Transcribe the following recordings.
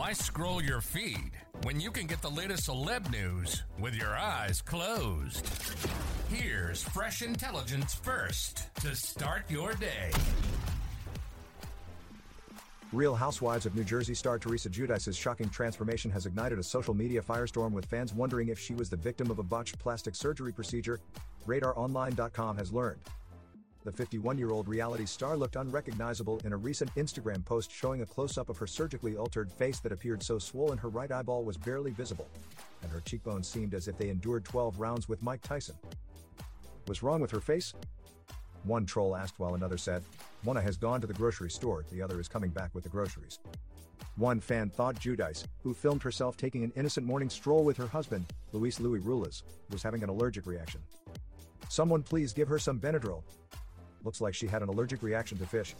Why scroll your feed when you can get the latest celeb news with your eyes closed? Here's fresh intelligence first to start your day. Real Housewives of New Jersey star Teresa Giudice's shocking transformation has ignited a social media firestorm with fans wondering if she was the victim of a botched plastic surgery procedure, RadarOnline.com has learned. The 51 year old reality star looked unrecognizable in a recent Instagram post showing a close up of her surgically altered face that appeared so swollen her right eyeball was barely visible, and her cheekbones seemed as if they endured 12 rounds with Mike Tyson. What's wrong with her face? One troll asked while another said, Mona has gone to the grocery store, the other is coming back with the groceries. One fan thought Giudice, who filmed herself taking an innocent morning stroll with her husband, Luis Louis Ruelas, was having an allergic reaction. Someone please give her some Benadryl, Looks like she had an allergic reaction to fish.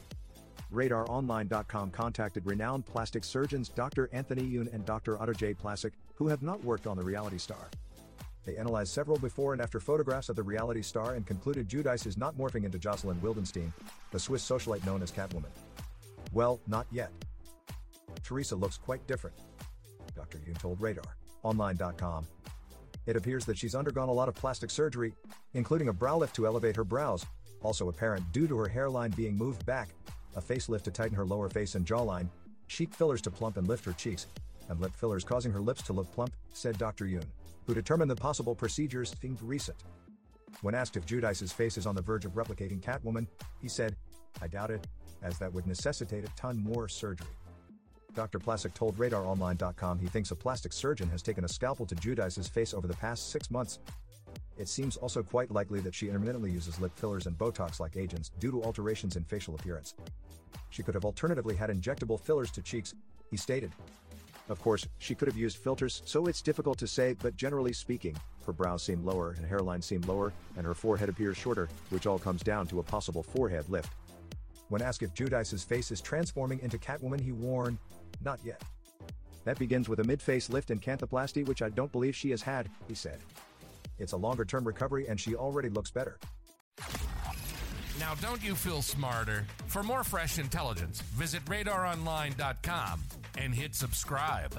RadarOnline.com contacted renowned plastic surgeons Dr. Anthony Youn and Dr. Otto J. Placik, who have not worked on the reality star. They analyzed several before and after photographs of the reality star and concluded Giudice is not morphing into Jocelyn Wildenstein, the Swiss socialite known as Catwoman. Well, not yet. Teresa looks quite different. Dr. Youn told Radar. Online.com. It appears that she's undergone a lot of plastic surgery, including a brow lift to elevate her brows, also apparent due to her hairline being moved back, a facelift to tighten her lower face and jawline, cheek fillers to plump and lift her cheeks, and lip fillers causing her lips to look plump, said Dr. Youn, who determined the possible procedures seemed recent. When asked if Giudice's face is on the verge of replicating Catwoman, he said, I doubt it, as that would necessitate a ton more surgery. Dr. Placik told RadarOnline.com he thinks a plastic surgeon has taken a scalpel to Giudice's face over the past six months, it seems also quite likely that she intermittently uses lip fillers and Botox like agents due to alterations in facial appearance. She could have alternatively had injectable fillers to cheeks, he stated. Of course, she could have used filters, so it's difficult to say, but generally speaking, her brows seem lower and hairline seem lower, and her forehead appears shorter, which all comes down to a possible forehead lift. When asked if Giudice's face is transforming into Catwoman, he warned, Not yet. That begins with a mid face lift and canthoplasty, which I don't believe she has had, he said. It's a longer term recovery and she already looks better. Now, don't you feel smarter? For more fresh intelligence, visit radaronline.com and hit subscribe.